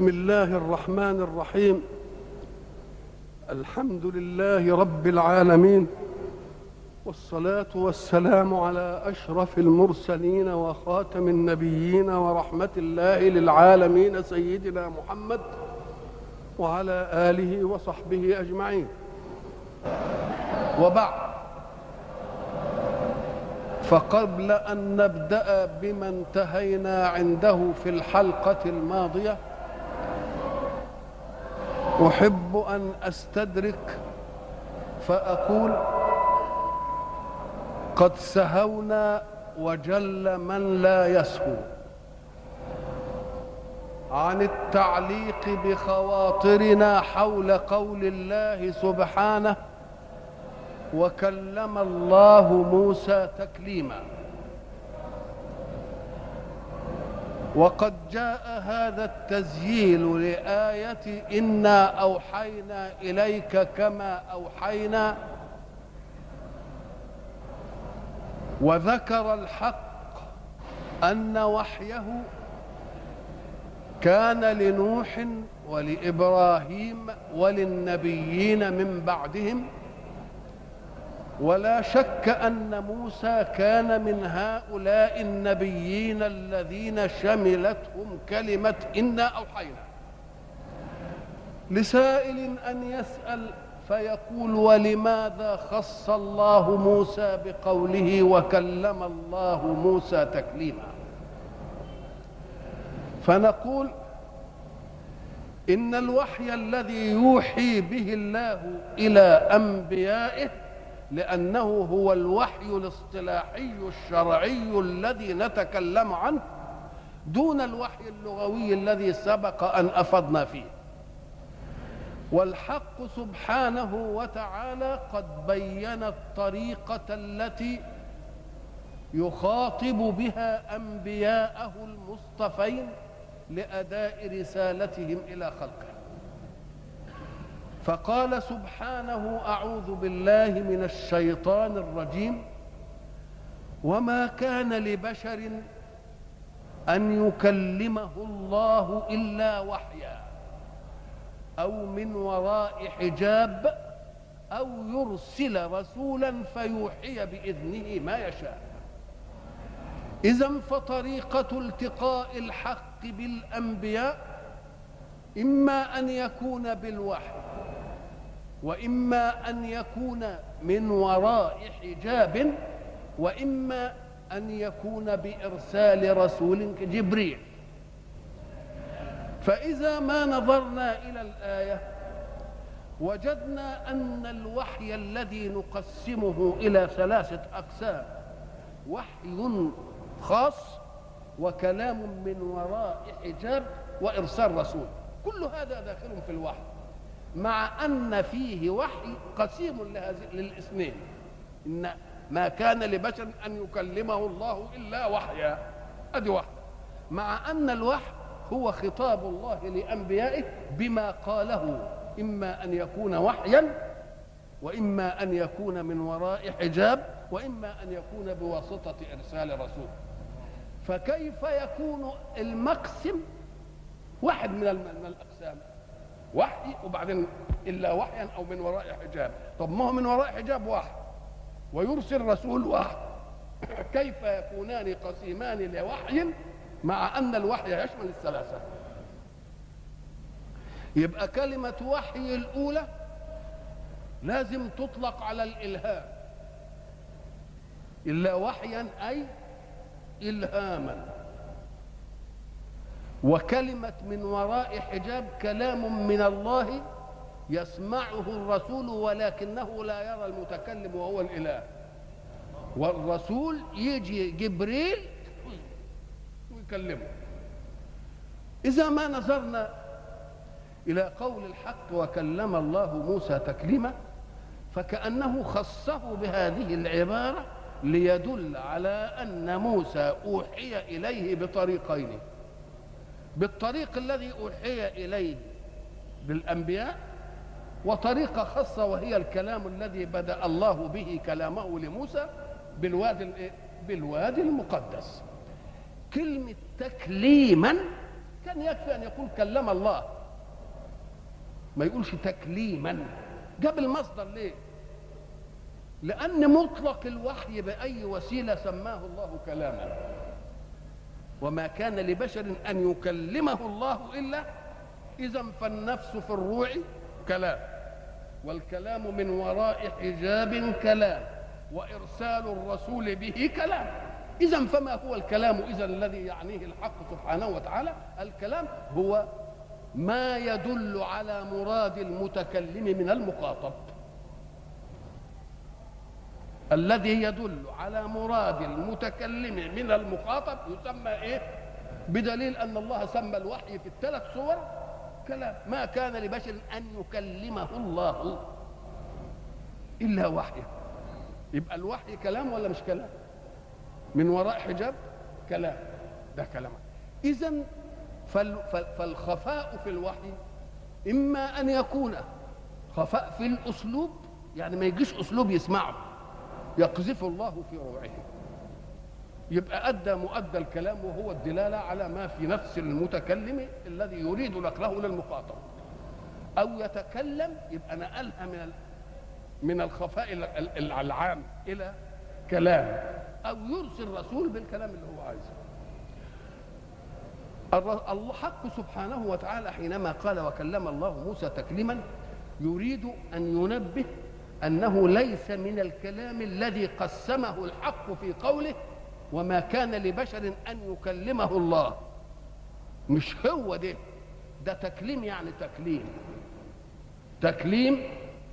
بسم الله الرحمن الرحيم. الحمد لله رب العالمين والصلاة والسلام على أشرف المرسلين وخاتم النبيين ورحمة الله للعالمين سيدنا محمد وعلى آله وصحبه أجمعين. وبعد فقبل أن نبدأ بما انتهينا عنده في الحلقة الماضية أحب أن أستدرك فأقول قد سهونا وجل من لا يسهو. عن التعليق بخواطرنا حول قول الله سبحانه وكلم الله موسى تكليما. وقد جاء هذا التسجيل لآية إنا أوحينا إليك كما أوحينا وذكر الحق أن وحيه كان لنوح ولإبراهيم وللنبيين من بعدهم ولا شك أن موسى كان من هؤلاء النبيين الذين شملتهم كلمة انا اوحينا لسائل أن يسأل فيقول ولماذا خص الله موسى بقوله وكلم الله موسى تكليما. فنقول إن الوحي الذي يوحي به الله إلى أنبيائه لأنه هو الوحي الاصطلاحي الشرعي الذي نتكلم عنه دون الوحي اللغوي الذي سبق أن أفضنا فيه. والحق سبحانه وتعالى قد بين الطريقة التي يخاطب بها أنبياءه المصطفين لأداء رسالتهم إلى خلقه. فقال سبحانه أعوذ بالله من الشيطان الرجيم. وما كان لبشر أن يكلمه الله إلا وحيا أو من وراء حجاب أو يرسل رسولا فيوحي بإذنه ما يشاء. اذا فطريقة التقاء الحق بالأنبياء إما أن يكون بالوحي وإما أن يكون من وراء حجاب وإما أن يكون بإرسال رسول كجبريل فإذا ما نظرنا إلى الآية وجدنا أن الوحي الذي نقسمه إلى ثلاثة أقسام وحي خاص وكلام من وراء حجاب وإرسال رسول. كل هذا داخل في الوحي. مع أن فيه وحي قسيم للإثنين. إن ما كان لبشر أن يكلمه الله إلا وحيا. أدي واحدة. مع أن الوحي هو خطاب الله لأنبيائه بما قاله. إما أن يكون وحيا وإما أن يكون من وراء حجاب وإما أن يكون بواسطة إرسال رسول. فكيف يكون المقسم واحد من الأقسام؟ وحي وبعدين إلا وحيا أو من وراء حجاب. طب ما هو من وراء حجاب واحد. ويرسل رسول واحد. كيف يكونان قسيمان لوحي مع أن الوحي يشمل الثلاثة؟ يبقى كلمة وحي الأولى لازم تطلق على الإلهام. إلا وحيا أي الهاما. وكلمة من وراء حجاب كلام من الله يسمعه الرسول ولكنه لا يرى المتكلم وهو الإله. والرسول يجي جبريل ويكلمه. إذا ما نظرنا إلى قول الحق وكلم الله موسى تكليما فكأنه خصه بهذه العبارة ليدل على أن موسى أوحي إليه بطريقين. بالطريق الذي أوحي إليه بالأنبياء وطريقة خاصة وهي الكلام الذي بدأ الله به كلامه لموسى بالوادي بالوادي المقدس. كلمة تكليما كان يكفي أن يقول كلم الله ما يقولش تكليما. جاب المصدر ليه؟ لأن مطلق الوحي بأي وسيلة سماه الله كلاما. وما كان لبشر أن يكلمه الله إلا إذا فالنفس في الروع كلام والكلام من وراء حجاب كلام وإرسال الرسول به كلام. إذا فما هو الكلام إذا الذي يعنيه الحق سبحانه وتعالى؟ الكلام هو ما يدل على مراد المتكلم من المخاطب. الذي يدل على مراد المتكلم من المخاطب يسمى إيه؟ بدليل أن الله سمى الوحي في الثلاث صور كلام ما كان لبشر أن يكلمه الله إلا وحيه. يبقى الوحي كلام ولا مش كلام؟ من وراء حجاب؟ كلام. ده كلام. اذا فالخفاء في الوحي إما أن يكون خفاء في الأسلوب يعني ما يجيش أسلوب يسمعه. يقذف الله في روعه. يبقى أدى مؤدى الكلام وهو الدلالة على ما في نفس المتكلم الذي يريد نقله للمخاطب أو يتكلم يبقى نقلها من من الخفاء العام إلى كلام. أو يرسل رسول بالكلام اللي هو عايزه. الحق سبحانه وتعالى حينما قال وكلم الله موسى تكليما يريد أن ينبه أنه ليس من الكلام الذي قسمه الحق في قوله وما كان لبشر أن يكلمه الله. مش هو ده. ده تكليم يعني تكليم. تكليم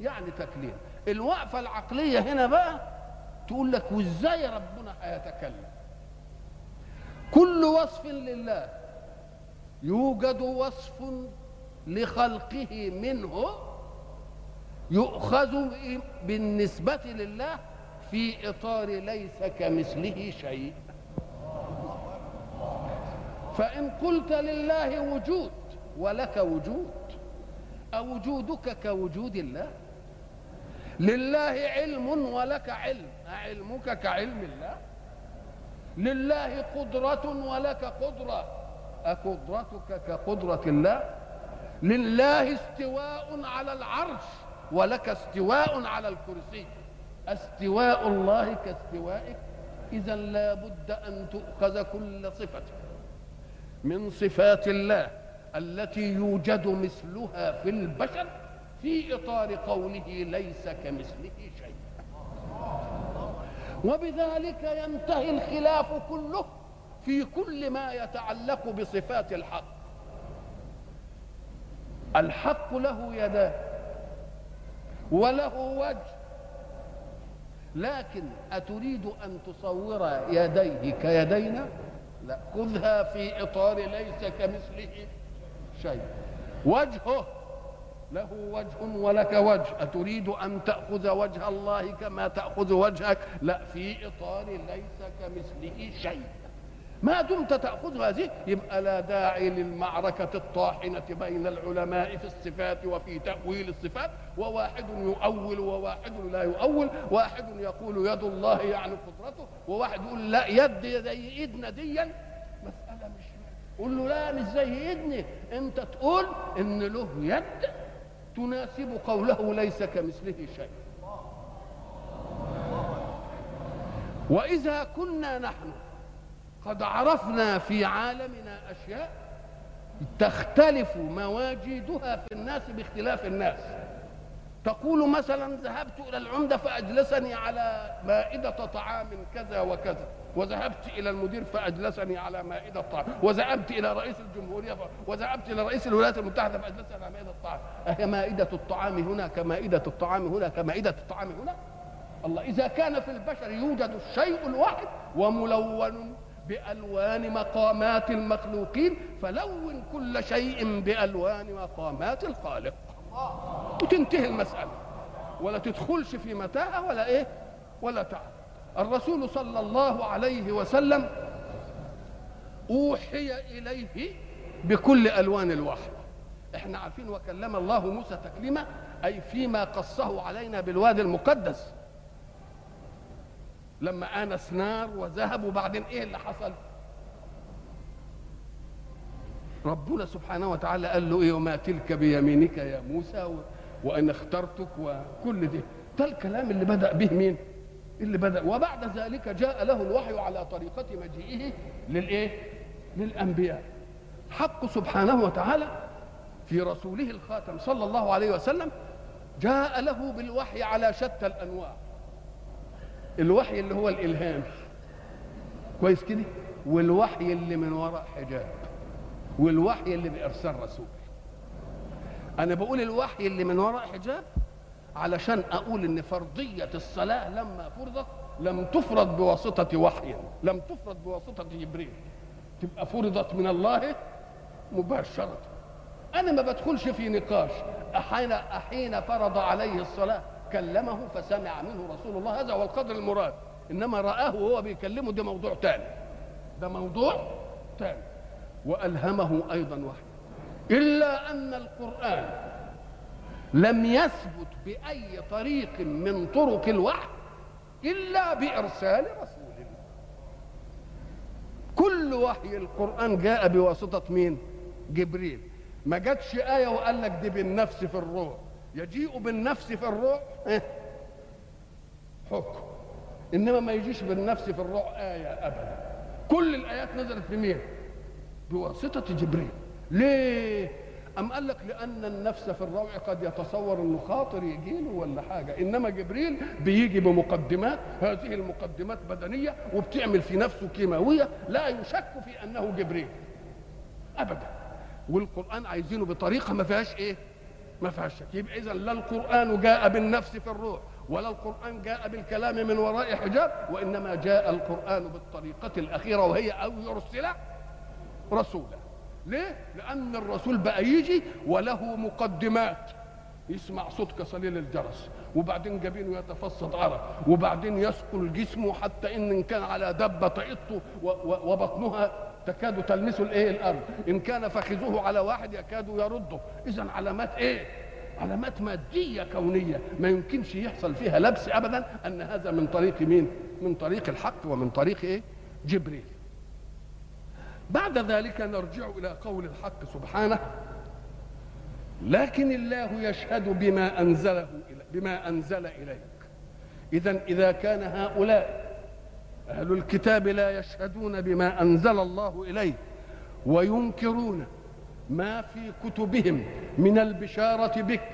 يعني تكليم. الوقفة العقلية هنا بقى تقول لك وإزاي ربنا هيتكلم؟ كل وصف لله يوجد وصف لخلقه منه يؤخذ بالنسبة لله في إطار ليس كمثله شيء. فإن قلت لله وجود ولك وجود أوجودك كوجود الله؟ لله علم ولك علم أعلمك كعلم الله؟ لله قدرة ولك قدرة أقدرتك كقدرة الله؟ لله استواء على العرش ولك استواء على الكرسي. استواء الله كاستوائك. إذا لا بد أن تؤخذ كل صفة من صفات الله التي يوجد مثلها في البشر في إطار قوله ليس كمثله شيء. وبذلك ينتهي الخلاف كله في كل ما يتعلق بصفات الحق. الحق له يدان. وله وجه. لكن أتريد أن تصور يديه كيدينا لا خذها في إطار ليس كمثله شيء. وجهه له وجه ولك وجه. أتريد أن تأخذ وجه الله كما تأخذ وجهك؟ لا في إطار ليس كمثله شيء. ما دمت تأخذ هذه؟ يبقى لا داعي للمعركة الطاحنة بين العلماء في الصفات وفي تأويل الصفات. وواحد يؤول وواحد لا يؤول. واحد يقول يد الله يعني قدرته. وواحد يقول لا يد زي ايدنا ديا مسألة مش قول له لا مش زي ايدنا انت تقول إن له يد تناسب قوله ليس كمثله شيء. وإذا كنا نحن قد عرفنا في عالمنا أشياء تختلف مواجيدها في الناس باختلاف الناس تقول مثلا ذهبت إلى العمدة فأجلسني على مائدة طعام كذا وكذا وذهبت إلى المدير فأجلسني على مائدة طعام وذهبت إلى رئيس الجمهورية. وذهبت إلى رئيس الولايات المتحدة فأجلسني على مائدة الطعام أهي مائدة الطعام هنا كمائدة الطعام هنا كمائدة الطعام هنا الله إذا كان في البشر يوجد الشيء الواحد وملون بألوان مقامات المخلوقين فلون كل شيء بألوان مقامات الخالق. وتنتهي المسألة. ولا تدخلش في متاهة ولا إيه؟ ولا تعب. الرسول صلى الله عليه وسلم أوحي إليه بكل ألوان الوحي. إحنا عارفين وكلم الله موسى تكليما أي فيما قصه علينا بالوادي المقدس. لما آنس نار وذهب وبعدين إيه اللي حصل؟ ربنا سبحانه وتعالى قال له إيه؟ وما تلك بيمينك يا موسى. وان اخترتك وكل ده ده الكلام اللي بدأ به مين؟ اللي بدا وبعد ذلك جاء له الوحي على طريقة مجيئه للإيه؟ للأنبياء. حق سبحانه وتعالى في رسوله الخاتم صلى الله عليه وسلم جاء له بالوحي على شتى الأنواع. الوحي اللي هو الإلهام. كويس كده؟ والوحي اللي من وراء حجاب. والوحي اللي بإرسال رسول. أنا بقول الوحي اللي من وراء حجاب علشان أقول إن فرضية الصلاة لما فرضت لم تفرض بواسطة وحي لم تفرض بواسطة جبريل. تبقى فرضت من الله مباشرة. أنا ما بدخلش في نقاش. احين احين فرض عليه الصلاة. كلمه فسمع منه رسول الله هذا هو القدر المراد. إنما رآه وهو بيكلمه ده موضوع تاني. ده موضوع تاني. وألهمه أيضا وحي إلا أن القرآن لم يثبت بأي طريق من طرق الوحي إلا بإرسال رسول كل وحي القرآن جاء بواسطة مين؟ جبريل. ما جاتش آية وقال لك دي بالنفس في الروح. يجيء بالنفس في الروح. إيه؟ حكم. إنما ما يجيش بالنفس في الروح آية ابدا. كل الآيات نزلت بمين بواسطة جبريل. ليه؟ أم قال لك لأن النفس في الروع قد يتصور أنه خاطر يجي له ولا حاجة. إنما جبريل بيجي بمقدمات. هذه المقدمات بدنية وبتعمل في نفسه كيماوية لا يشك في أنه جبريل. أبدا. والقرآن عايزينه بطريقة ما فيهاش إيه؟ ما فيهاش شك. يبقى إذا لا القرآن جاء بالنفس في الروح ولا القرآن جاء بالكلام من وراء حجاب وإنما جاء القرآن بالطريقة الأخيرة وهي أو يرسل رسولا. ليه؟ لأن الرسول بقى يجي وله مقدمات. يسمع صوت كصليل الجرس وبعدين جبينه يتفصد عرق وبعدين يثقل جسمه حتى إن كان على دبة طئته وبطنها تكاد تلمس الايه الأرض ان كان فخذه على واحد يكاد يرده اذا علامات إيه علامات ماديه كونيه ما يمكنش يحصل فيها لبس ابدا ان هذا من طريق مين من طريق الحق ومن طريق إيه جبريل بعد ذلك نرجع إلى قول الحق سبحانه لكن الله يشهد بما انزله بما انزل اليك اذا اذا كان هؤلاء أهل الكتاب لا يشهدون بما أنزل الله إليه وينكرون ما في كتبهم من البشارة بك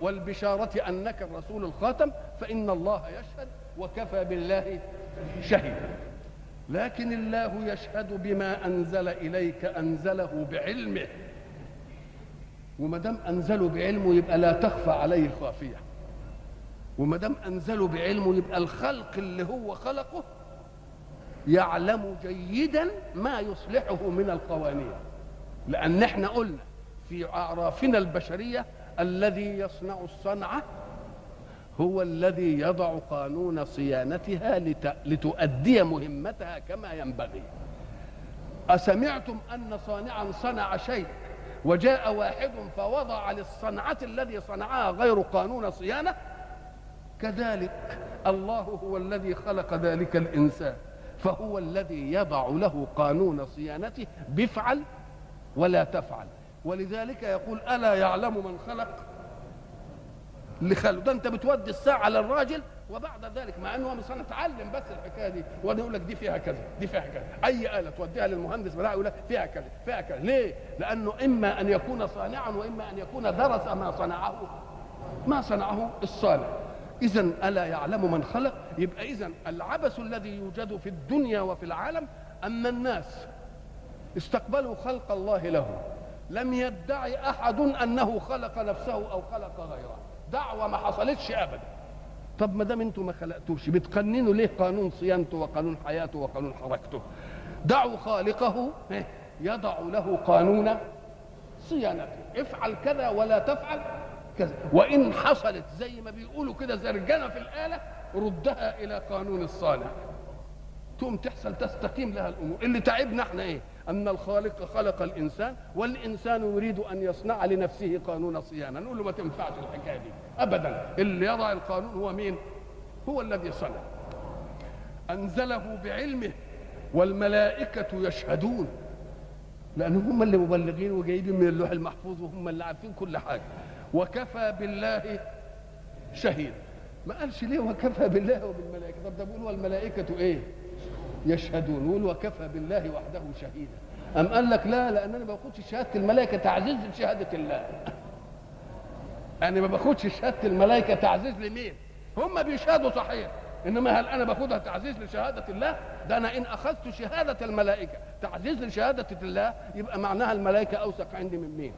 والبشارة أنك الرسول الخاتم فإن الله يشهد وكفى بالله شهيدا لكن الله يشهد بما أنزل إليك أنزله بعلمه. وما دام أنزله بعلمه يبقى لا تخفى عليه خافية. وما دام أنزله بعلمه يبقى الخلق اللي هو خلقه يعلم جيدا ما يصلحه من القوانين. لأن إحنا قلنا في أعرافنا البشرية الذي يصنع الصنعه هو الذي يضع قانون صيانتها لت... لتؤدي مهمتها كما ينبغي. أسمعتم أن صانعا صنع شيء وجاء واحد فوضع للصنعة الذي صنعها غير قانون صيانة؟ كذلك الله هو الذي خلق ذلك الإنسان. فهو الذي يضع له قانون صيانته بفعل ولا تفعل. ولذلك يقول ألا يعلم من خلق؟ اللي خلقه ده أنت بتودي الساعة للراجل وبعد ذلك مع إنه مش هنتعلم بس الحكاية دي وده يقول لك دي فيها كذا دي فيها كذا. أي آلة توديها للمهندس بتاعه يقول لك فيها كذا فيها كذا. ليه؟ لأنه إما أن يكون صانعا وإما أن يكون درس ما صنعه ما صنعه الصانع اذا ألا يعلم من خلق؟ يبقى اذا العبث الذي يوجد في الدنيا وفي العالم ان الناس استقبلوا خلق الله له لم يدعي أحد أنه خلق نفسه أو خلق غيره. دعوة ما حصلتش ابدا. طب ما دام أنتم ما خلقتوش بتقننوا ليه قانون صيانته وقانون حياته وقانون حركته؟ دعوا خالقه يضع له قانون صيانته. افعل كذا ولا تفعل. كذا وإن حصلت زي ما بيقولوا كده زرجنة في الآلة ردها إلى قانون الصانع تقوم تحصل تستقيم لها الأمور. اللي تعبنا إحنا إيه؟ أن الخالق خلق الإنسان والإنسان يريد أن يصنع لنفسه قانون صيانة. نقول له ما تنفعش الحكاية دي. ابدا. اللي يضع القانون هو مين؟ هو الذي صنع. أنزله بعلمه والملائكة يشهدون. لأن هم اللي مبلغين وجايبين من اللوح المحفوظ وهم اللي عارفين كل حاجة. وكفى بالله شهيدا ما قالش ليه وكفى بالله وبالملائكة؟ طب ده بيقول والملائكه إيه؟ يشهدون. يقول وكفى بالله وحده شهيدا. أم قال لك لا لأن أنا ما باخدش شهادة الملائكة تعزيز لشهادة الله. أنا ما باخدش شهادة الملائكة تعزيز لمين؟ هم بيشهدوا صحيح. إنما هل أنا باخدها تعزيز لشهادة الله؟ ده أنا إن أخذت شهادة الملائكة تعزيز لشهادة الله يبقى معناها الملائكة أوثق عندي من مين؟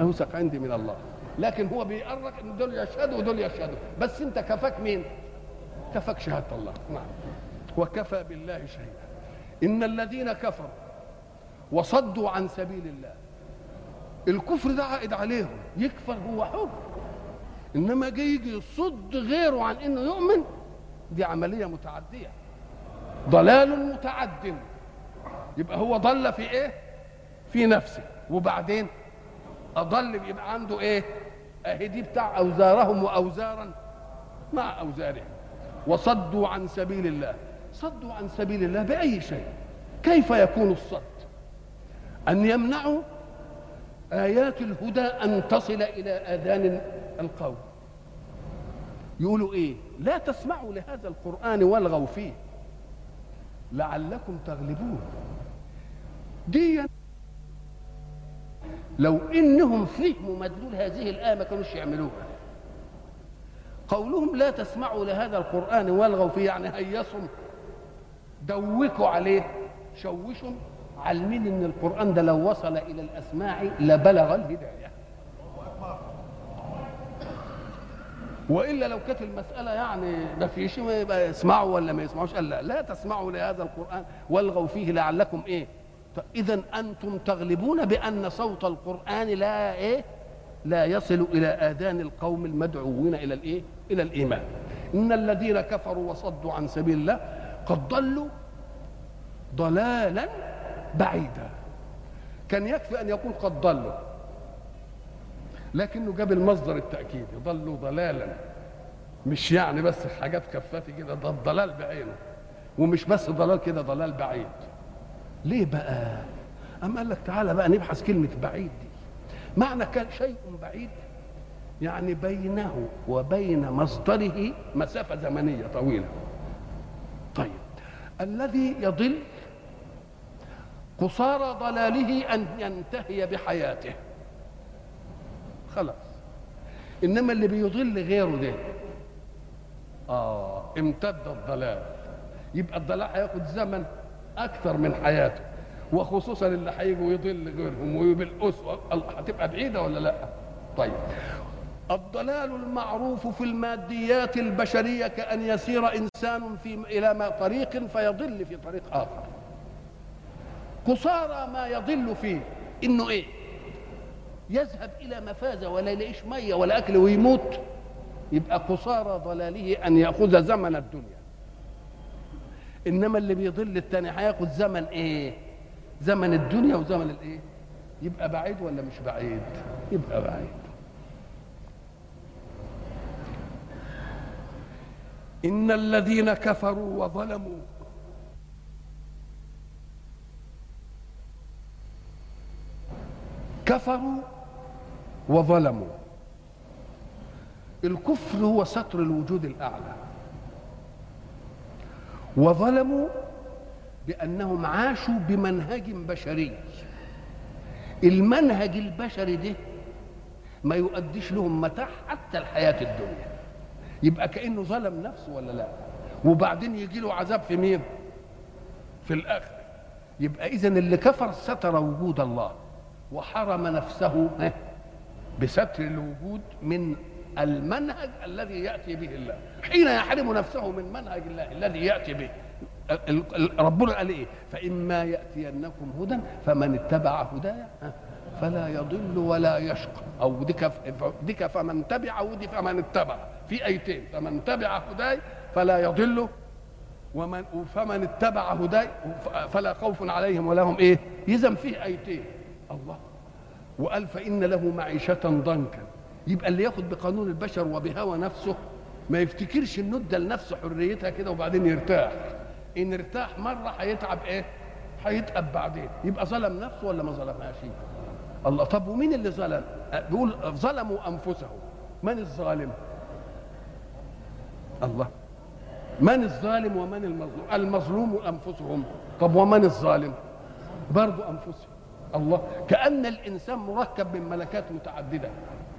أوثق عندي من الله. لكن هو بيقرك إن دول يشهدوا ودول يشهدوا. بس أنت كفاك مين؟ كفاك شهادة الله. نعم. وكفى بالله شهيدا. إن الذين كفروا وصدوا عن سبيل الله الكفر ده عائد عليهم. يكفر هو حر إنما جاي يجي يصد غيره عن إنه يؤمن دي عملية متعدية. ضلال متعد. يبقى هو ضل في إيه؟ في نفسه. وبعدين أضل يبقى عنده إيه؟ اهي دي بتاع أوزارهم وأوزارا مع أوزارهم. وصدوا عن سبيل الله. صدوا عن سبيل الله بأي شيء. كيف يكون الصد؟ أن يمنعوا آيات الهدى أن تصل إلى آذان القوم. يقولوا إيه؟ لا تسمعوا لهذا القرآن والغوا فيه. لعلكم تغلبون. دي لو إنهم فهموا مدلول هذه الآية ما كانوش يعملوها. قولهم لا تسمعوا لهذا القرآن والغوا فيه يعني هيصوا دوكوا عليه شوشوا علمين إن القرآن ده لو وصل إلى الأسماع لبلغ الهداية. وإلا لو كانت المسألة يعني ما فيش يبقى يسمعوا ولا ما يسمعوش. قال لا لا تسمعوا لهذا القرآن والغوا فيه لعلكم إيه؟ اذا أنتم تغلبون بأن صوت القرآن لا إيه؟ لا يصل إلى آذان القوم المدعوين إلى الإيه؟ إلى الإيمان. إن الذين كفروا وصدوا عن سبيل الله قد ضلوا ضلالا بعيدا. كان يكفي أن يقول قد ضلوا لكنه جاب المصدر التأكيد ضلوا ضلالا. مش يعني بس حاجات كفتي كده ده الضلال بعينه ومش بس ضلال كده ضلال بعيد. ليه بقى؟ أم قال لك تعالى بقى نبحث كلمة بعيد دي. معنى كان شيء بعيد يعني بينه وبين مصدره مسافة زمنية طويلة. طيب الذي يضل قصارى ضلاله أن ينتهي بحياته. خلاص. إنما اللي بيضل غيره ده آه امتد الضلال. يبقى الضلال هياخد زمن أكثر من حياته وخصوصا اللي هيجوا يضل غيرهم وبالاسوه هتبقى بعيدة ولا لأ؟ طيب. الضلال المعروف في الماديات البشرية كأن يسير إنسان في إلى ما طريق فيضل في طريق آخر. قصارى ما يضل فيه إنه إيه؟ يذهب إلى مفازة ولا يلاقيش مية ولا أكل ويموت. يبقى قصارى ضلاله أن يأخذ زمن الدنيا. إنما اللي بيضل التاني هياخذ زمن إيه؟ زمن الدنيا وزمن الإيه؟ يبقى بعيد ولا مش بعيد؟ يبقى بعيد. إن الذين كفروا وظلموا كفروا وظلموا. الكفر هو ستر الوجود الأعلى. وظلموا بأنهم عاشوا بمنهج بشري. المنهج البشري ده ما يؤديش لهم متاع حتى الحياة الدنيا. يبقى كأنه ظلم نفسه ولا لا؟ وبعدين يجي له عذاب في مين؟ في الآخر يبقى اذا اللي كفر ستر وجود الله وحرم نفسه بستر الوجود من المنهج الذي يأتي به الله. حين يحرم نفسه من منهج الله الذي يأتي به. ربنا قال إيه؟ فإما يأتينكم هدى فمن اتبع هدايا فلا يضل ولا يشقى. أو ديك ديك فمن تبع ودي فمن اتبع. في أيتين. فمن تبع هداي فلا يضل ومن فمن اتبع هداي فلا خوف عليهم ولا هم إيه؟ اذا فيه أيتين. الله. وقال فإن له معيشة ضنكا. يبقى اللي ياخد بقانون البشر وبهوى نفسه ما يفتكرش انه ادى لنفسه حريتها كده وبعدين يرتاح. ان ارتاح مرة هيتعب إيه؟ هيتقب بعدين. يبقى ظلم نفسه ولا ما ظلمهاش؟ الله طب ومين اللي ظلم؟ بيقول ظلموا أنفسهم. من الظالم؟ الله. من الظالم ومن المظلوم؟ المظلوم أنفسهم. طب ومن الظالم؟ برضو أنفسهم. الله. كأن الإنسان مركب من ملكات متعددة.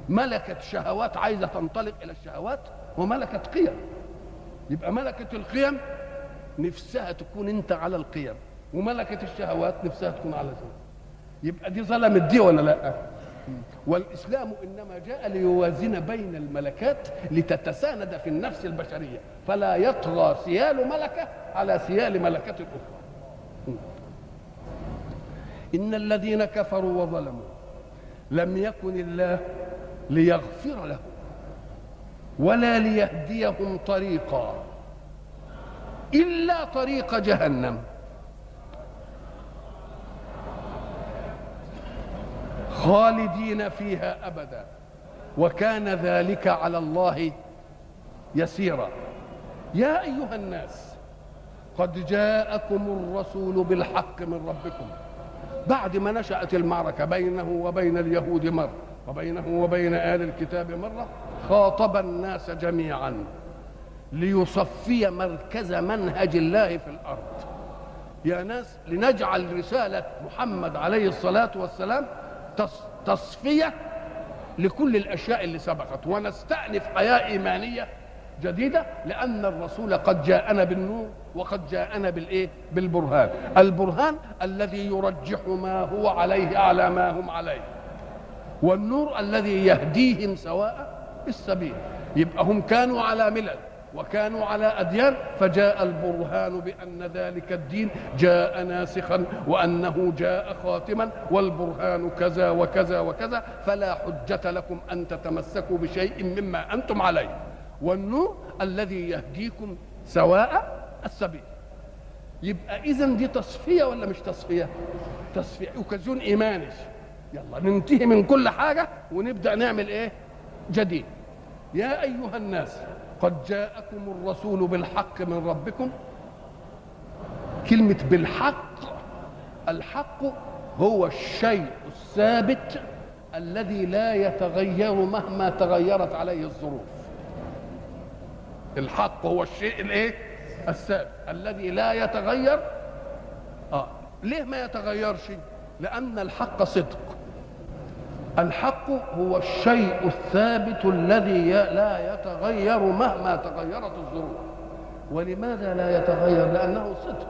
ملكه شهوات عايزة تنطلق إلى الشهوات وملكه قيم. يبقى ملكة القيم نفسها تكون أنت على القيم وملكة الشهوات نفسها تكون على ذلك يبقى دي ظلمت دي ولا لأ؟ والإسلام إنما جاء ليوازن بين الملكات لتتساند في النفس البشرية فلا يطغى سيال ملكة على سيال ملكة أخرى. إن الذين كفروا وظلموا لم يكن الله ليغفر لهم ولا ليهديهم طريقا إلا طريق جهنم. خالدين فيها أبدا وكان ذلك على الله يسيرا. يا أيها الناس قد جاءكم الرسول بالحق من ربكم بعد ما نشأت المعركة بينه وبين اليهود مرة وبينه وبين آل الكتاب مرة خاطب الناس جميعا ليصفي مركز منهج الله في الأرض. يا ناس لنجعل رسالة محمد عليه الصلاة والسلام تصفية لكل الأشياء اللي سبقت. ونستأنف حياة إيمانية جديدة لأن الرسول قد جاءنا بالنور وقد جاءنا بالإيه؟ بالبرهان. البرهان الذي يرجح ما هو عليه على ما هم عليه. والنور الذي يهديهم سواء السبيل. يبقى هم كانوا على ملل وكانوا على أديان فجاء البرهان بأن ذلك الدين جاء ناسخا وأنه جاء خاتما والبرهان كذا وكذا وكذا فلا حجة لكم أن تتمسكوا بشيء مما أنتم عليه. والنور الذي يهديكم سواء السبيل. يبقى إذا دي تصفية ولا مش تصفية؟ تصفية. اوكازيون إيماني يلا ننتهي من كل حاجة ونبدأ نعمل إيه؟ جديد. يا أيها الناس قد جاءكم الرسول بالحق من ربكم. كلمة بالحق الحق هو الشيء الثابت الذي لا يتغير مهما تغيرت عليه الظروف. الحق هو الشيء الإيه؟ الثابت الذي لا يتغير. آه ليه ما يتغيرش؟ لأن الحق صدق. الحق هو الشيء الثابت الذي لا يتغير مهما تغيرت الظروف. ولماذا لا يتغير؟ لأنه صدق.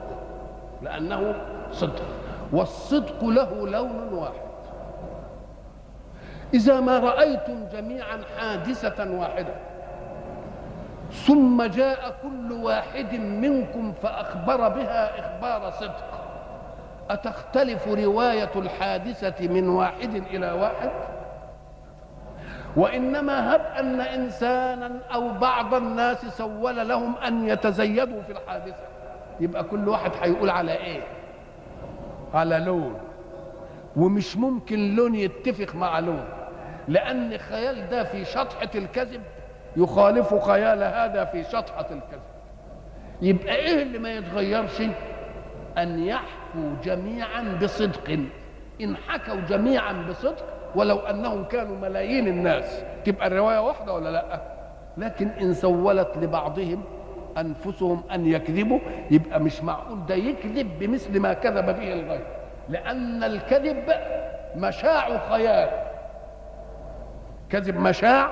لأنه صدق. والصدق له لون واحد. إذا ما رأيتم جميعا حادثة واحدة ثم جاء كل واحد منكم فأخبر بها إخبار صدق. أتختلف رواية الحادثة من واحد إلى واحد؟ وإنما هب أن إنسانا أو بعض الناس سول لهم أن يتزيدوا في الحادثة. يبقى كل واحد هيقول على إيه؟ على لون. ومش ممكن لون يتفق مع لون لأن خيال ده في شطحة الكذب يخالف خيال هذا في شطحة الكذب. يبقى إيه اللي ما يتغيرش؟ أن يحكوا جميعا بصدق. إن حكوا جميعا بصدق ولو أنهم كانوا ملايين الناس. تبقى الرواية واحدة ولا لأ؟ لكن إن سولت لبعضهم أنفسهم أن يكذبوا يبقى مش معقول ده يكذب بمثل ما كذب به الغير لأن الكذب مشاع خيال. كذب مشاع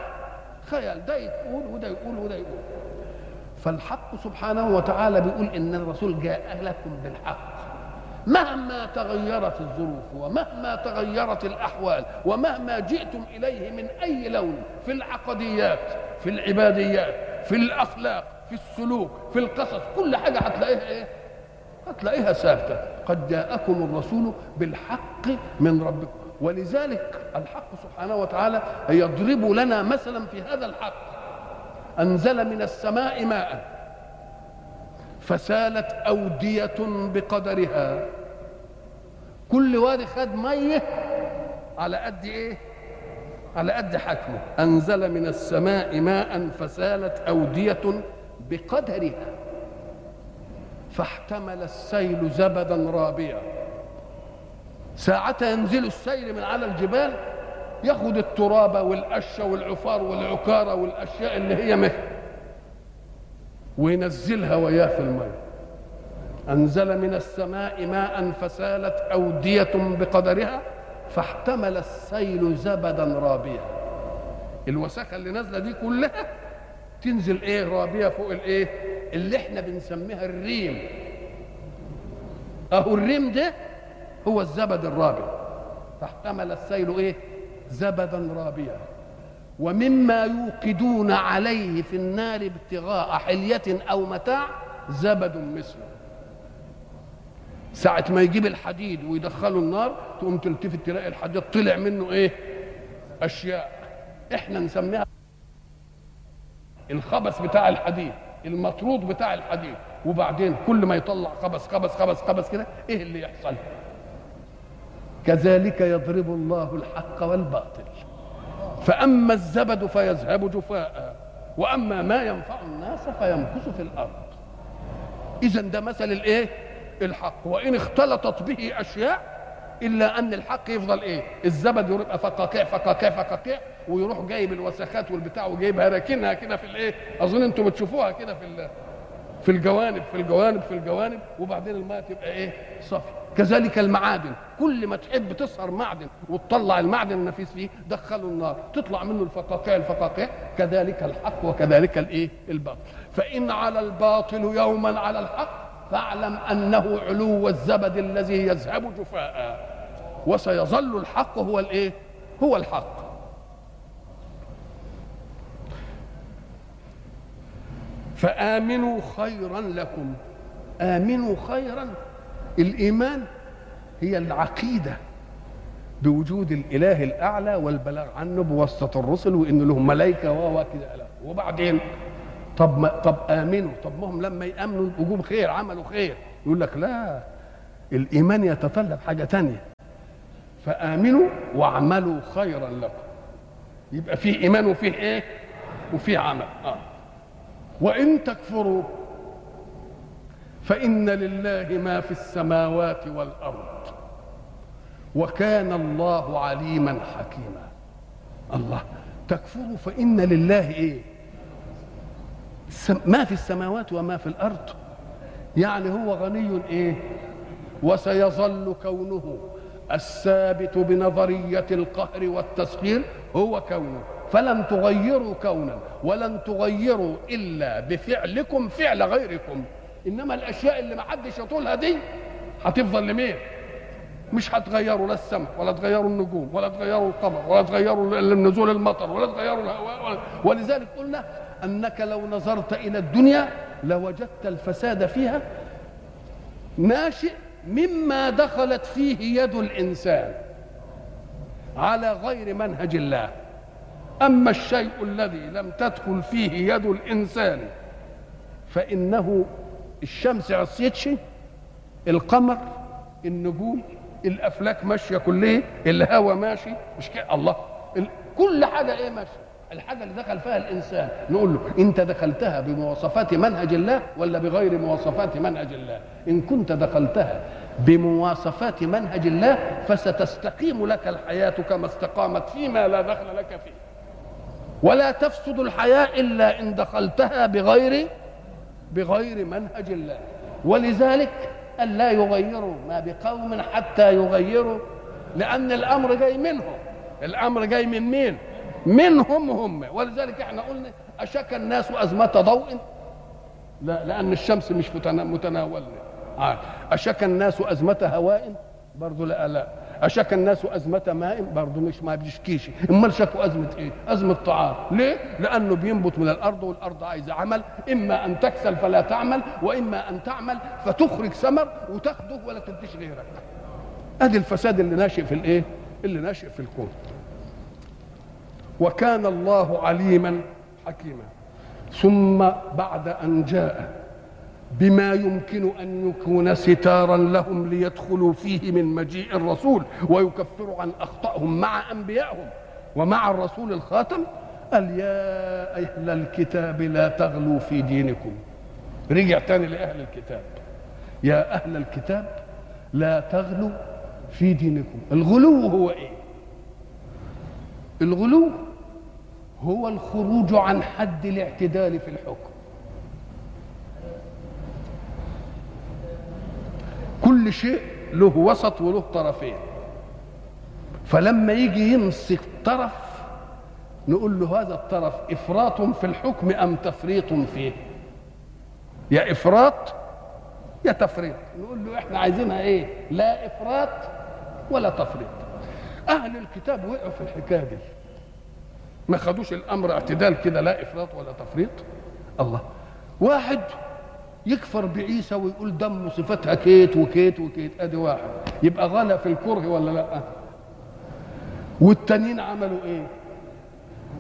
خيال. ده يقول وده يقول وده يقول. فالحق سبحانه وتعالى بيقول إن الرسول جاء لكم بالحق. مهما تغيرت الظروف ومهما تغيرت الأحوال ومهما جئتم إليه من أي لون في العقديات في العباديات في الأخلاق في السلوك في القصص كل حاجة هتلاقيها إيه؟ هتلاقيها ثابتة. قد جاءكم الرسول بالحق من ربكم. ولذلك الحق سبحانه وتعالى يضرب لنا مثلا في هذا الحق. أنزل من السماء ماء فسالت أودية بقدرها. كل وادي خد مية على قد إيه؟ على قد حجمه. أنزل من السماء ماء فسالت أودية بقدرها. فاحتمل السيل زبدا رابيا ساعة ينزل السيل من على الجبال ياخد التراب والقشة والعفار والعكارة والأشياء اللي هي مه وينزلها وياه في الماء. أنزل من السماء ماء فسالت أودية بقدرها فاحتمل السيل زبدا رابيا الوساخة اللي نازلة دي كلها تنزل إيه؟ رابية فوق الإيه؟ اللي إحنا بنسميها الريم. أهو الريم ده هو الزبد الرابي فاحتمل السيل إيه؟ زبدا رابيا. ومما يوقدون عليه في النار ابتغاء حلية أو متاع زبد مثله. ساعة ما يجيب الحديد ويدخله النار تقوم تلتفت تلاقي الحديد طلع منه إيه؟ أشياء. إحنا نسميها الخبث بتاع الحديد المطرود بتاع الحديد. وبعدين كل ما يطلع خبث خبث خبث خبث كده إيه اللي يحصل؟ كذلك يضرب الله الحق والباطل فأما الزبد فيذهب جفاء وأما ما ينفع الناس فيمكث في الأرض إذا ده مثل الإيه؟ الحق وإن اختلطت به أشياء إلا أن الحق يفضل إيه؟ الزبد يبقى فقاقيع فقاقيع فقاقيع ويروح جايب الوسخات والبتاع وجايبها راكنها كده في الإيه؟ أظن أنتم بتشوفوها كده في في الجوانب في الجوانب في الجوانب وبعدين الماء تبقى إيه؟ صافي كذلك المعادن. كل ما تحب تصهر معدن وتطلع المعدن النفيس فيه دخله النار. تطلع منه الفقاقيع. الفقاقيع كذلك الحق وكذلك الإيه؟ الباطل. فإن على الباطل يوما على الحق فاعلم أنه علو الزبد الذي يذهب جفاء. وسيظل الحق هو الإيه؟ هو الحق. فآمنوا خيرا لكم. آمنوا خيرا الإيمان هي العقيدة بوجود الإله الأعلى والبلاغ عنه بواسطه الرسل وإن لهم ملائكة وهو كده. وبعدين طب ما طب آمنوا. طب ما هم لما يأمنوا وجوب خير عملوا خير. يقول لك لا الإيمان يتطلب حاجة تانية. فآمنوا واعملوا خيرا لكم. يبقى في إيمان وفيه إيه؟ وفيه عمل. آه. وإن تكفروا فإن لله ما في السماوات والأرض وكان الله عليما حكيما. الله تكفروا فإن لله إيه؟ ما في السماوات وما في الأرض. يعني هو غني إيه؟ وسيظل كونه الثابت بنظرية القهر والتسخير هو كونه. فلن تغيروا كونا ولن تغيروا إلا بفعلكم فعل غيركم. إنما الأشياء اللي ما حدش يطولها دي هتفضل لمين؟ مش هتغيروا لا السماء ولا تغيروا النجوم ولا تغيروا القمر ولا تغيروا نزول المطر ولا تغيروا الهواء ولذلك قلنا أنك لو نظرت إلى الدنيا لوجدت الفساد فيها ناشئ مما دخلت فيه يد الإنسان على غير منهج الله. أما الشيء الذي لم تدخل فيه يد الإنسان فإنه الشمس عصيتش القمر النجوم الأفلاك ماشية كلها الهواء ماشي مش كده؟ الله. كل حاجة إيه ماشية؟ الحاجة اللي دخل فيها الإنسان نقول له أنت دخلتها بمواصفات منهج الله ولا بغير مواصفات منهج الله؟ إن كنت دخلتها بمواصفات منهج الله فستستقيم لك الحياة كما استقامت فيما لا دخل لك فيه. ولا تفسد الحياة إلا إن دخلتها بغير بغير منهج الله. ولذلك أن لا يغيروا ما بقوم حتى يغيروا لأن الأمر جاي منهم. الأمر جاي من مين؟ منهم هم. ولذلك إحنا قلنا أشك الناس أزمة ضوء؟ لا لأن الشمس مش متناولنا أشك الناس أزمة هواء؟ برضه لا لا. أشك الناس أزمة ماء؟ برضه مش ما بيشكيش أمال شكوا أزمة إيه؟ أزمة طعام. ليه؟ لأنه بينبت من الأرض والأرض عايزة عمل. إما أن تكسل فلا تعمل وإما أن تعمل فتخرج ثمر وتاخده ولا تديش غيرك. أدي الفساد اللي ناشئ في الإيه؟ اللي ناشئ في الكون. وكان الله عليما حكيما. ثم بعد أن جاء بما يمكن أن يكون ستارا لهم ليدخلوا فيه من مجيء الرسول ويكفروا عن أخطائهم مع أنبيائهم ومع الرسول الخاتم. قال يا أهل الكتاب لا تغلوا في دينكم. رجع تاني لأهل الكتاب. يا أهل الكتاب لا تغلوا في دينكم. الغلو هو إيه؟ الغلو هو الخروج عن حد الاعتدال في الحكم. كل شيء له وسط وله طرفين. فلما يجي يمسك طرف نقول له هذا الطرف إفراط في الحكم أم تفريط فيه؟ يا إفراط يا تفريط. نقول له إحنا عايزينها إيه؟ لا إفراط ولا تفريط. أهل الكتاب وقعوا في الحكاية دي. ما خدوش الأمر اعتدال كده لا إفراط ولا تفريط. الله. واحد يكفر بعيسى ويقول دم صفتها كيت وكيت وكيت. أدي واحد. يبقى غلا في الكره ولا لا؟ والتانيين عملوا إيه؟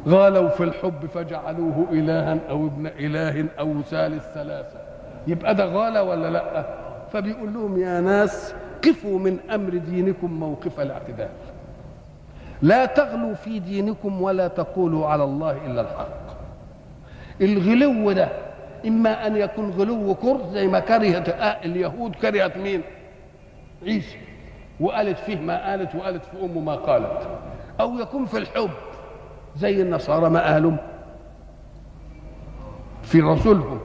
غالوا في الحب فجعلوه إلها أو ابن إله أو ثالث ثلاثة. يبقى ده غالى ولا لا؟ فبيقول لهم يا ناس قفوا من أمر دينكم موقف الاعتدال. لا تغلوا في دينكم ولا تقولوا على الله إلا الحق. الغلو ده إما أن يكون غلو كره زي ما كرهت اليهود كرهت مين؟ عيسى. وقالت فيه ما قالت وقالت في أمه ما قالت. أو يكون في الحب زي النصارى ما قالوا. في رسولهم.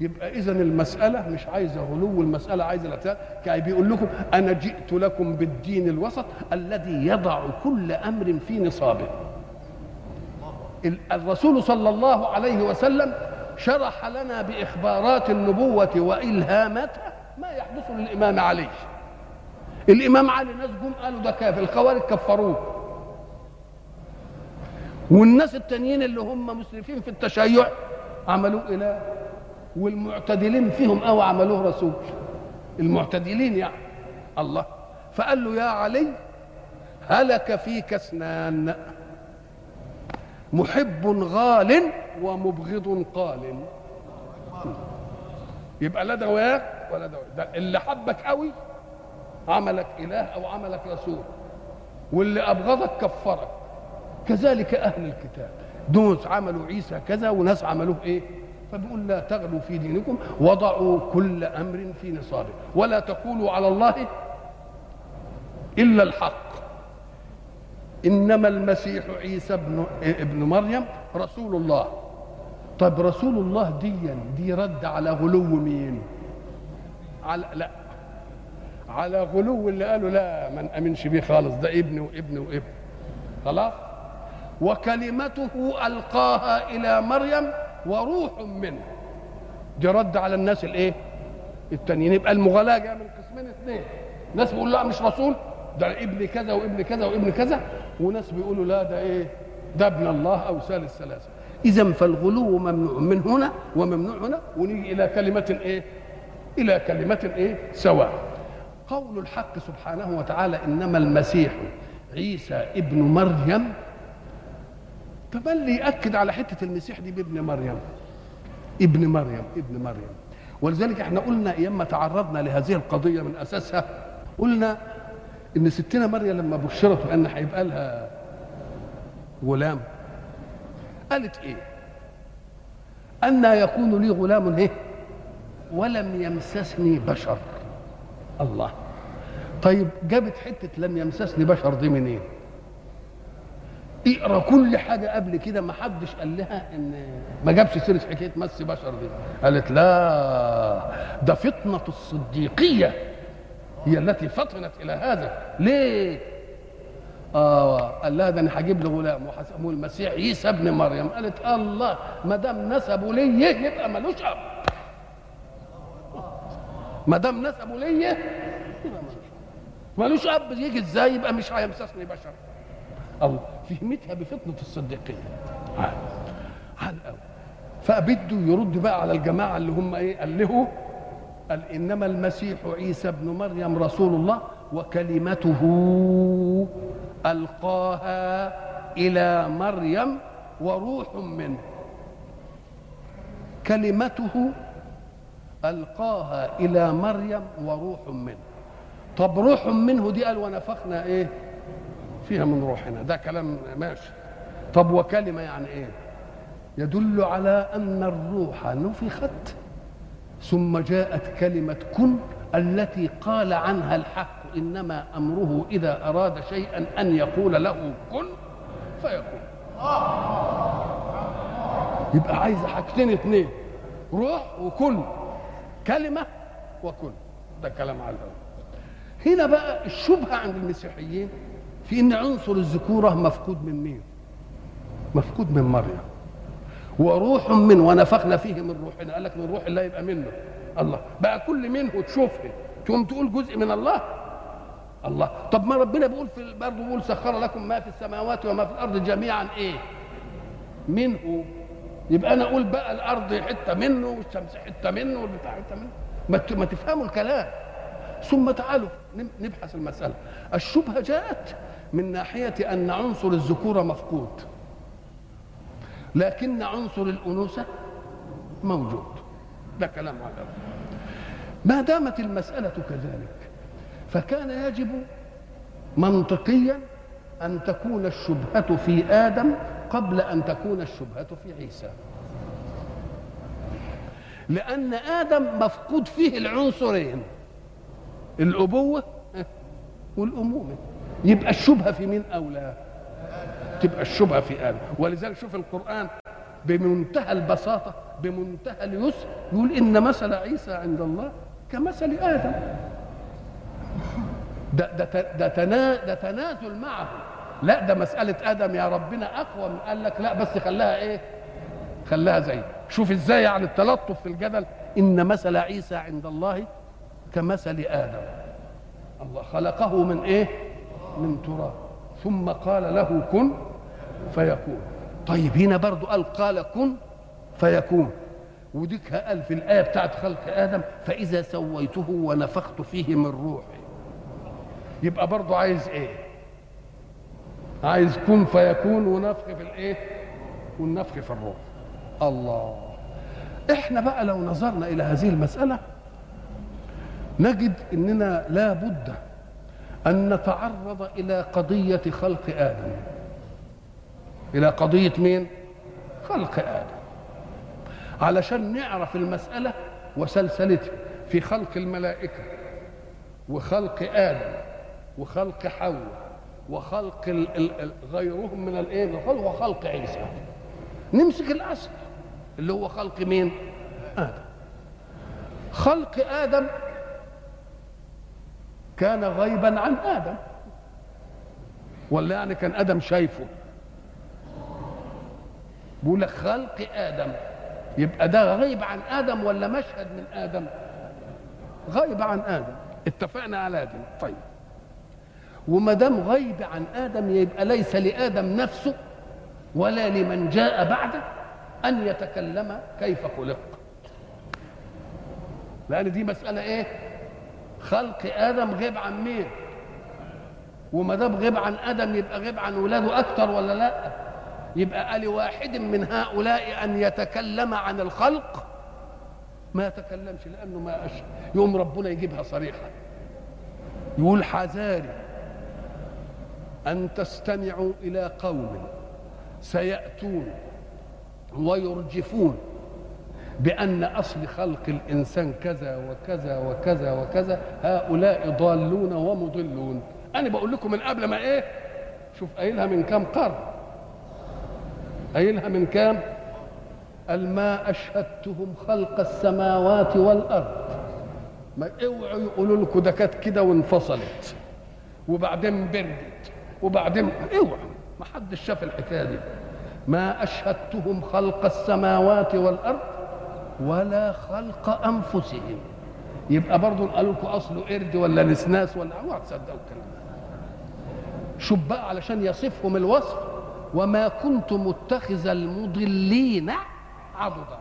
يبقى اذا المسألة مش عايزة غلو المسألة عايزة الاعتدال كان بيقول لكم أنا جئت لكم بالدين الوسط الذي يضع كل أمر في نصابه. الرسول صلى الله عليه وسلم شرح لنا بإخبارات النبوة وإلهاماتها ما يحدث للإمام علي. الإمام علي ناس جم قالوا ده كافر الخوارج كفروه. والناس التانيين اللي هم مسرفين في التشيع عملوه إله والمعتدلين فيهم أو عملوه رسول. المعتدلين يعني الله. فقال له يا علي هلك فيك اثنان. محب غال ومبغض قال. يبقى لا ده وياك ولا ده, ده اللي حبك قوي عملك إله أو عملك رسول. واللي أبغضك كفرك. كذلك أهل الكتاب. دوس عملوا عيسى كذا وناس عملوه إيه؟ فبيقول لا تغلوا في دينكم وضعوا كل أمر في نصابه. ولا تقولوا على الله إلا الحق. إنما المسيح عيسى ابن ابن مريم رسول الله. طب رسول الله دي دي رد على غلو مين؟ على لا. على غلو اللي قالوا لا ما نأمنش بيه خالص ده ابن وابن وابن خلاص؟ وكلمته ألقاها إلى مريم وروح منه. دي رد على الناس الإيه؟ التانيين. يبقى المغالاة جاية من قسمين اثنين ناس بيقول لا مش رسول. ده ابن كذا وابن كذا وابن كذا. وناس بيقولوا لا ده إيه؟ ده ابن الله أو ثالث ثلاثة. إذا فالغلو ممنوع من هنا وممنوع هنا ونيجي إلى كلمة إيه؟ إلى كلمة إيه؟ سواء. قول الحق سبحانه وتعالى إنما المسيح عيسى ابن مريم. طب اللي ياكد على حتة المسيح دي بابن مريم. ابن مريم ابن مريم. ولذلك إحنا قلنا أيام ما تعرضنا لهذه القضية من أساسها قلنا إن ستنا مريم لما بشرت ان هيبقى لها غلام. قالت إيه؟ أن يكون لي غلام إيه؟ ولم يمسسني بشر. الله. طيب جابت حتة لم يمسسني بشر دي منين؟ اقرأ كل حاجة قبل كده ما حدش قال لها إن ما جابش سيرة حكاية مس بشر دي. قالت لا ده فطنة الصديقية هي التي فطنت إلى هذا. ليه؟ آه قال لها ده أنا هجيب له غلام وهسموه المسيح عيسى ابن مريم. قالت الله ما دام نسبه لي يبقى ملوش أب. ما دام نسبه لي يبقى ملوش أب. يجي إزاي؟ يبقى مش هيمسسني بشر. الله فهمتها بفطنة الصديقيه على الأول. فبده يرد بقى على الجماعة اللي هم إيه؟ قال له قال إنما المسيح عيسى ابن مريم رسول الله وكلمته ألقاها إلى مريم وروح منه. كلمته ألقاها إلى مريم وروح منه. طب روح منه دي قال ونفخنا إيه؟ فيها من روحنا. ده كلام ماشي. طب وكلمة يعني إيه؟ يدل على أن الروح نفخت ثم جاءت كلمة كن التي قال عنها الحق. إنما أمره إذا أراد شيئا أن يقول له كن فيكون. يبقى عايز حاجتين اتنين. روح وكن. كلمة وكن. ده كلام على. هنا بقى الشبهة عند المسيحيين في إن عنصر الذكورة مفقود من مين؟ مفقود من مريم. وروح من ونفخنا فيه من روحنا. قال لك من روح الله يبقى منه. الله. بقى كل منه تشوفه. تقوم تقول جزء من الله؟ الله. طب ما ربنا بيقول في برضه بيقول سخر لكم ما في السماوات وما في الأرض جميعا إيه؟ منه. يبقى أنا أقول بقى الأرض حتة منه والشمس حتة منه والبتاع حتة منه. ما تفهموا الكلام. ثم تعالوا نبحث المسألة. الشبهة جاءت من ناحية أن عنصر الذكوره مفقود. لكن عنصر الأنوثة موجود. ده كلام على ما دامت المسألة كذلك فكان يجب منطقيا أن تكون الشبهة في آدم قبل أن تكون الشبهة في عيسى. لأن آدم مفقود فيه العنصرين الأبوة والأمومة. يبقى الشبهة في مين أولى؟ تبقى الشبهة في آدم. ولذلك شوف القرآن بمنتهى البساطة بمنتهى اليسر يقول إن مثل عيسى عند الله كمثل آدم. ده ده ده, تنا ده تنازل معه. لا ده مسألة أدم يا ربنا أقوى من قال لك لا بس خلاها إيه؟ خلاها زي. شوف إزاي يعني التلطف في الجدل إن مثل عيسى عند الله كمثل آدم. الله خلقه من إيه؟ من تراب. ثم قال له كن فيكون. طيب هنا برضو قال قال كن فيكون. وديك قال في الآية بتاعت خلق آدم. فإذا سويته ونفخت فيه من روحي. يبقى برضو عايز إيه؟ عايز كن فيكون ونفخ في الإيه؟ والنفخ في الروح. الله. إحنا بقى لو نظرنا إلى هذه المسألة نجد إننا لا بد أن نتعرض إلى قضية خلق آدم. إلى قضية مين؟ خلق آدم. علشان نعرف المسألة وسلسلتها في خلق الملائكة وخلق آدم. وخلق حواء وخلق غيرهم من الإيه؟ الخلق وخلق عيسى. نمسك الأصل. اللي هو خلق مين؟ آدم. خلق آدم كان غيبا عن آدم. ولا يعني كان آدم شايفه. بيقول لك خلق آدم. يبقى ده غيب عن آدم ولا مشهد من آدم؟ غيب عن آدم. اتفقنا على دي طيب. وما دام غيب عن آدم يبقى ليس لآدم نفسه ولا لمن جاء بعده أن يتكلم كيف خلق. لأن دي مسألة إيه؟ خلق آدم غيب عن مين؟ وما دام غيب عن آدم يبقى غيب عن ولاده أكتر ولا لأ؟ يبقى لواحد من هؤلاء أن يتكلم عن الخلق؟ ما يتكلمش لأنه ما أش... يوم ربنا يجيبها صريحة. يقول حذاري. أن تستمعوا إلى قوم سيأتون ويرجفون بأن أصل خلق الإنسان كذا وكذا وكذا وكذا هؤلاء ضالون ومضلون. أنا بقول لكم من قبل ما إيه؟ شوف قايلها من كام قرن؟ قايلها من كام؟ قال ما أشهدتهم خلق السماوات والأرض. ما اوعوا يقولوا لكم ده كانت كده وانفصلت. وبعدين بردت وبعدين اوعوا ما حدش شاف الحكاية دي. ما أشهدتهم خلق السماوات والأرض ولا خلق أنفسهم. يبقى برضه قالوا لكم اصله قرد ولا نسناس ولا أوعى تصدقوا الكلام ده. شوف بقى علشان يصفهم الوصف وما كنت متخذ المضلين عضدا.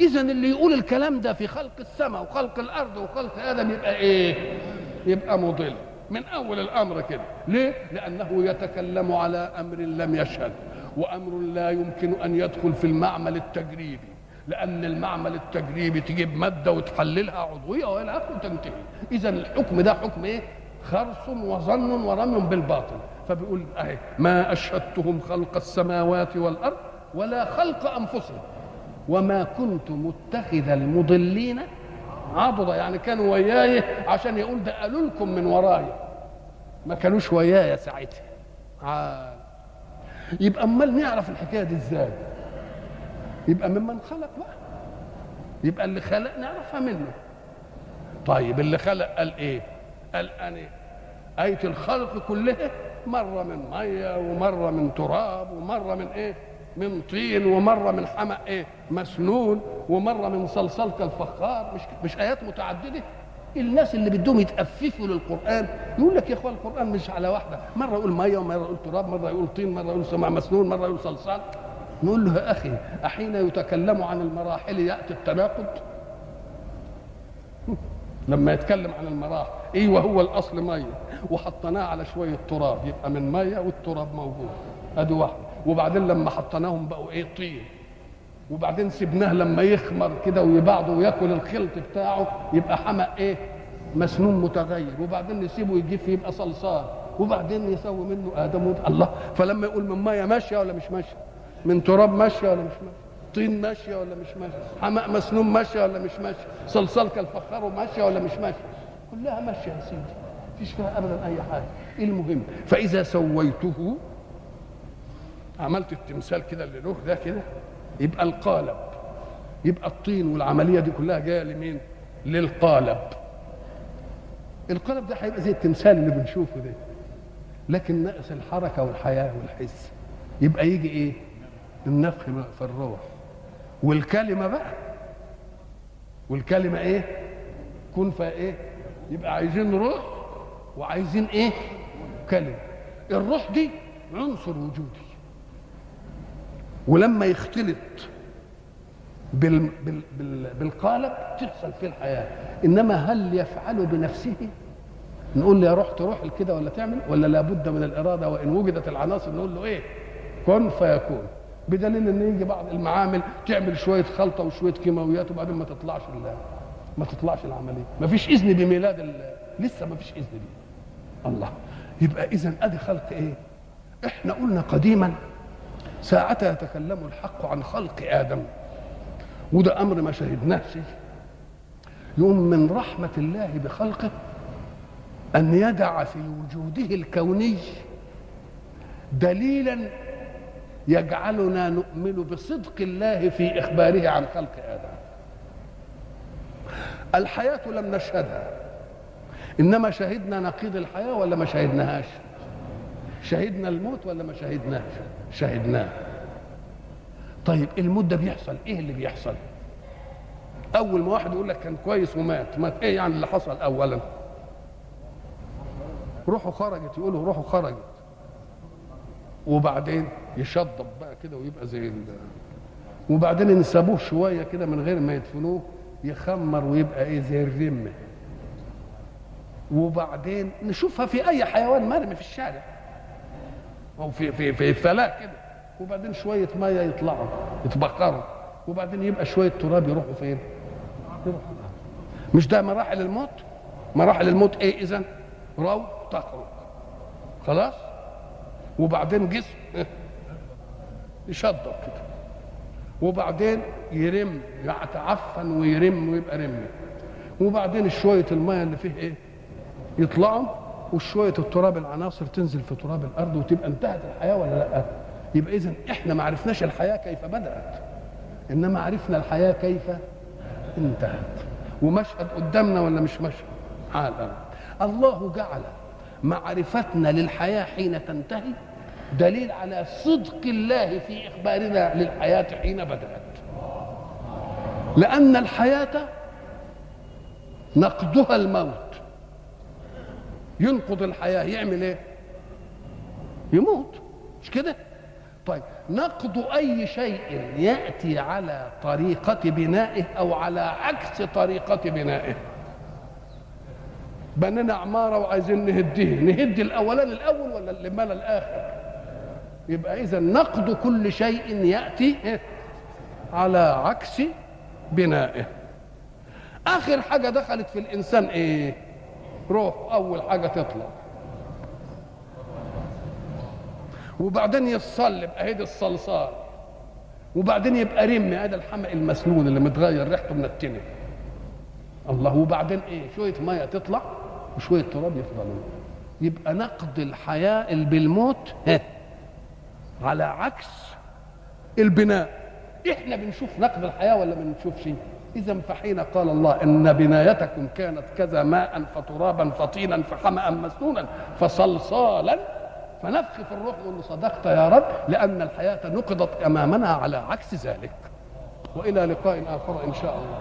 اذا اللي يقول الكلام ده في خلق السماء وخلق الأرض وخلق آدم يبقى إيه؟ يبقى مضل. من أول الأمر كده. ليه؟ لأنه يتكلم على أمر لم يشهد وأمر لا يمكن أن يدخل في المعمل التجريبي لأن المعمل التجريبي تجيب مادة وتحللها عضوية وإلى آخره وتنتهي اذا الحكم ده حكم إيه؟ خرص وظن ورمي بالباطل. فبيقول أهي ما أشهدتهم خلق السماوات والأرض ولا خلق أنفسهم وما كنت متخذ المضلين عضد يعني كانوا وياي عشان يقول ده قالوا لكم من ورايا ما كانوش ويايا ساعتها. عال. يبقى أمال نعرف الحكاية دي إزاي؟ يبقى ممن خلق بقى. يبقى اللي خلق نعرفها منه. طيب اللي خلق قال إيه؟ قال أنا. آية الخلق كلها مرة من مية ومرة من تراب ومرة من إيه؟ من طين ومرة من حمأ إيه مسنون ومرة من صلصال كالفخار مش مش آيات متعددة. الناس اللي بدهم يتأففوا للقرآن يقول لك يا إخوان القرآن مش على واحدة. مرة يقول مية ومرة يقول تراب مرة يقول طين مرة يقول سماء مسنون مرة يقول صلصال. نقول له يا أخي أحين يتكلم عن المراحل يأتي التناقض؟ لما يتكلم عن المراحل. إيه وهو الأصل مية. وحطيناه على شوية تراب يبقى من مية والتراب موجود. ادي واحدة. وبعدين لما حطيناهم بقوا إيه طين. وبعدين سبناه لما يخمر كده ويبعضه وياكل الخلط بتاعه يبقى حمأ إيه مسنون متغير. وبعدين نسيبه يجيف يبقى صلصال. وبعدين يسوي منه آدم. الله. فلما يقول من مية ماشية ولا مش ماشية؟ من تراب ماشية ولا مش ماشية؟ طين ماشية ولا مش ماشية؟ حماء مسنون ماشية ولا مش ماشية؟ صلصال كالفخار ماشية ولا مش ماشية؟ كلها ماشية يا سيدي. مفيش فيها ابدا أي حاجة. إيه المهم؟ فإذا سويته عملت التمثال كده اللي له ده كده يبقى القالب يبقى الطين والعملية دي كلها جاية لمين؟ للقالب. القالب ده هيبقى زي التمثال اللي بنشوفه ده لكن ناقص الحركة والحياة والحس. يبقى يجي إيه؟ النفخ في الروح. والكلمة بقى والكلمة إيه؟ كن فايه يبقى عايزين روح وعايزين إيه؟ كلمة. الروح دي عنصر وجودي. ولما يختلط بال بال بال بالقالب تحصل فيه الحياة. إنما هل يفعل بنفسه؟ نقول له يا روح تروح كده ولا تعمل؟ ولا لابد من الإرادة؟ وإن وجدت العناصر نقول له إيه؟ كن فيكون. بدليل إن يجي بعض المعامل تعمل شوية خلطة وشوية كيماويات وبعدين ما تطلعش ال- ما تطلعش العملية. ما فيش إذن بميلاد لسه ما فيش إذن بيه. الله. يبقى اذا أدي خلق إيه؟ إحنا قلنا قديما ساعتها يتكلم الحق عن خلق آدم. وده أمر ما شهدناهش يوم من رحمة الله بخلقه أن يدع في وجوده الكوني دليلا يجعلنا نؤمن بصدق الله في إخباره عن خلق آدم. الحياة لم نشهدها. إنما شهدنا نقيض الحياة ولا ما شهدناهاش؟ شهدنا الموت ولا ما شهدناهش شهدناه. طيب الموت ده بيحصل. إيه اللي بيحصل؟ أول ما واحد يقول لك كان كويس ومات مات إيه يعني اللي حصل اولا؟ روحه خرجت يقولوا روحه خرجت. وبعدين يشطب بقى كده ويبقى زي ال... وبعدين ينسبوه شوية كده من غير ما يدفنوه يخمر ويبقى إيه زي الرمة. وبعدين نشوفها في أي حيوان مرمي في الشارع. أو في في في الفلاة كده وبعدين شوية مية يطلعوا يتبخروا وبعدين يبقى شوية تراب يروحوا فين؟ يروحوا مش ده مراحل الموت؟ مراحل الموت إيه إذا؟ رو تخرج خلاص؟ وبعدين جسم يشضب كده وبعدين يرم يتعفن ويرم ويبقى رمي وبعدين شوية المية اللي فيه إيه؟ يطلعوا وشوية التراب العناصر تنزل في تراب الأرض وتبقى انتهت الحياة ولا لأ؟ يبقى اذا إحنا ما عرفناش الحياة كيف بدأت. إنما عرفنا الحياة كيف انتهت. ومشهد قدامنا ولا مش مشهد؟ على الأرض الله جعل معرفتنا للحياة حين تنتهي دليل على صدق الله في إخبارنا للحياة حين بدأت. لأن الحياة نقضها الموت. ينقض الحياة يعمل إيه؟ يموت. مش كده؟ طيب نقض أي شيء يأتي على طريقة بنائه أو على عكس طريقة بنائه. بنينا عمارة وعايزين نهديه. نهدي الاولاني الأول ولا اللي مال الآخر؟ يبقى إذا نقض كل شيء يأتي إيه؟ على عكس بنائه. آخر حاجة دخلت في الإنسان إيه؟ روح أول حاجة تطلع. وبعدين يتصلب اهي الصلصال. وبعدين يبقى رمي هذا الحمق المسنون اللي متغير ريحته منتنه الله وبعدين إيه؟ شوية مية تطلع وشوية تراب يفضلوا. يبقى نقد الحياة اللي بالموت ها على عكس البناء. إحنا بنشوف نقد الحياة ولا ما بنشوفش؟ إذا فحين قال الله إن بنايتكم كانت كذا ماء فترابا فطينا فحمأ مسنونا فصلصالا فنفخ في الروح وقل صدقت يا رب لأن الحياة نقضت أمامنا على عكس ذلك. وإلى لقاء آخر إن شاء الله.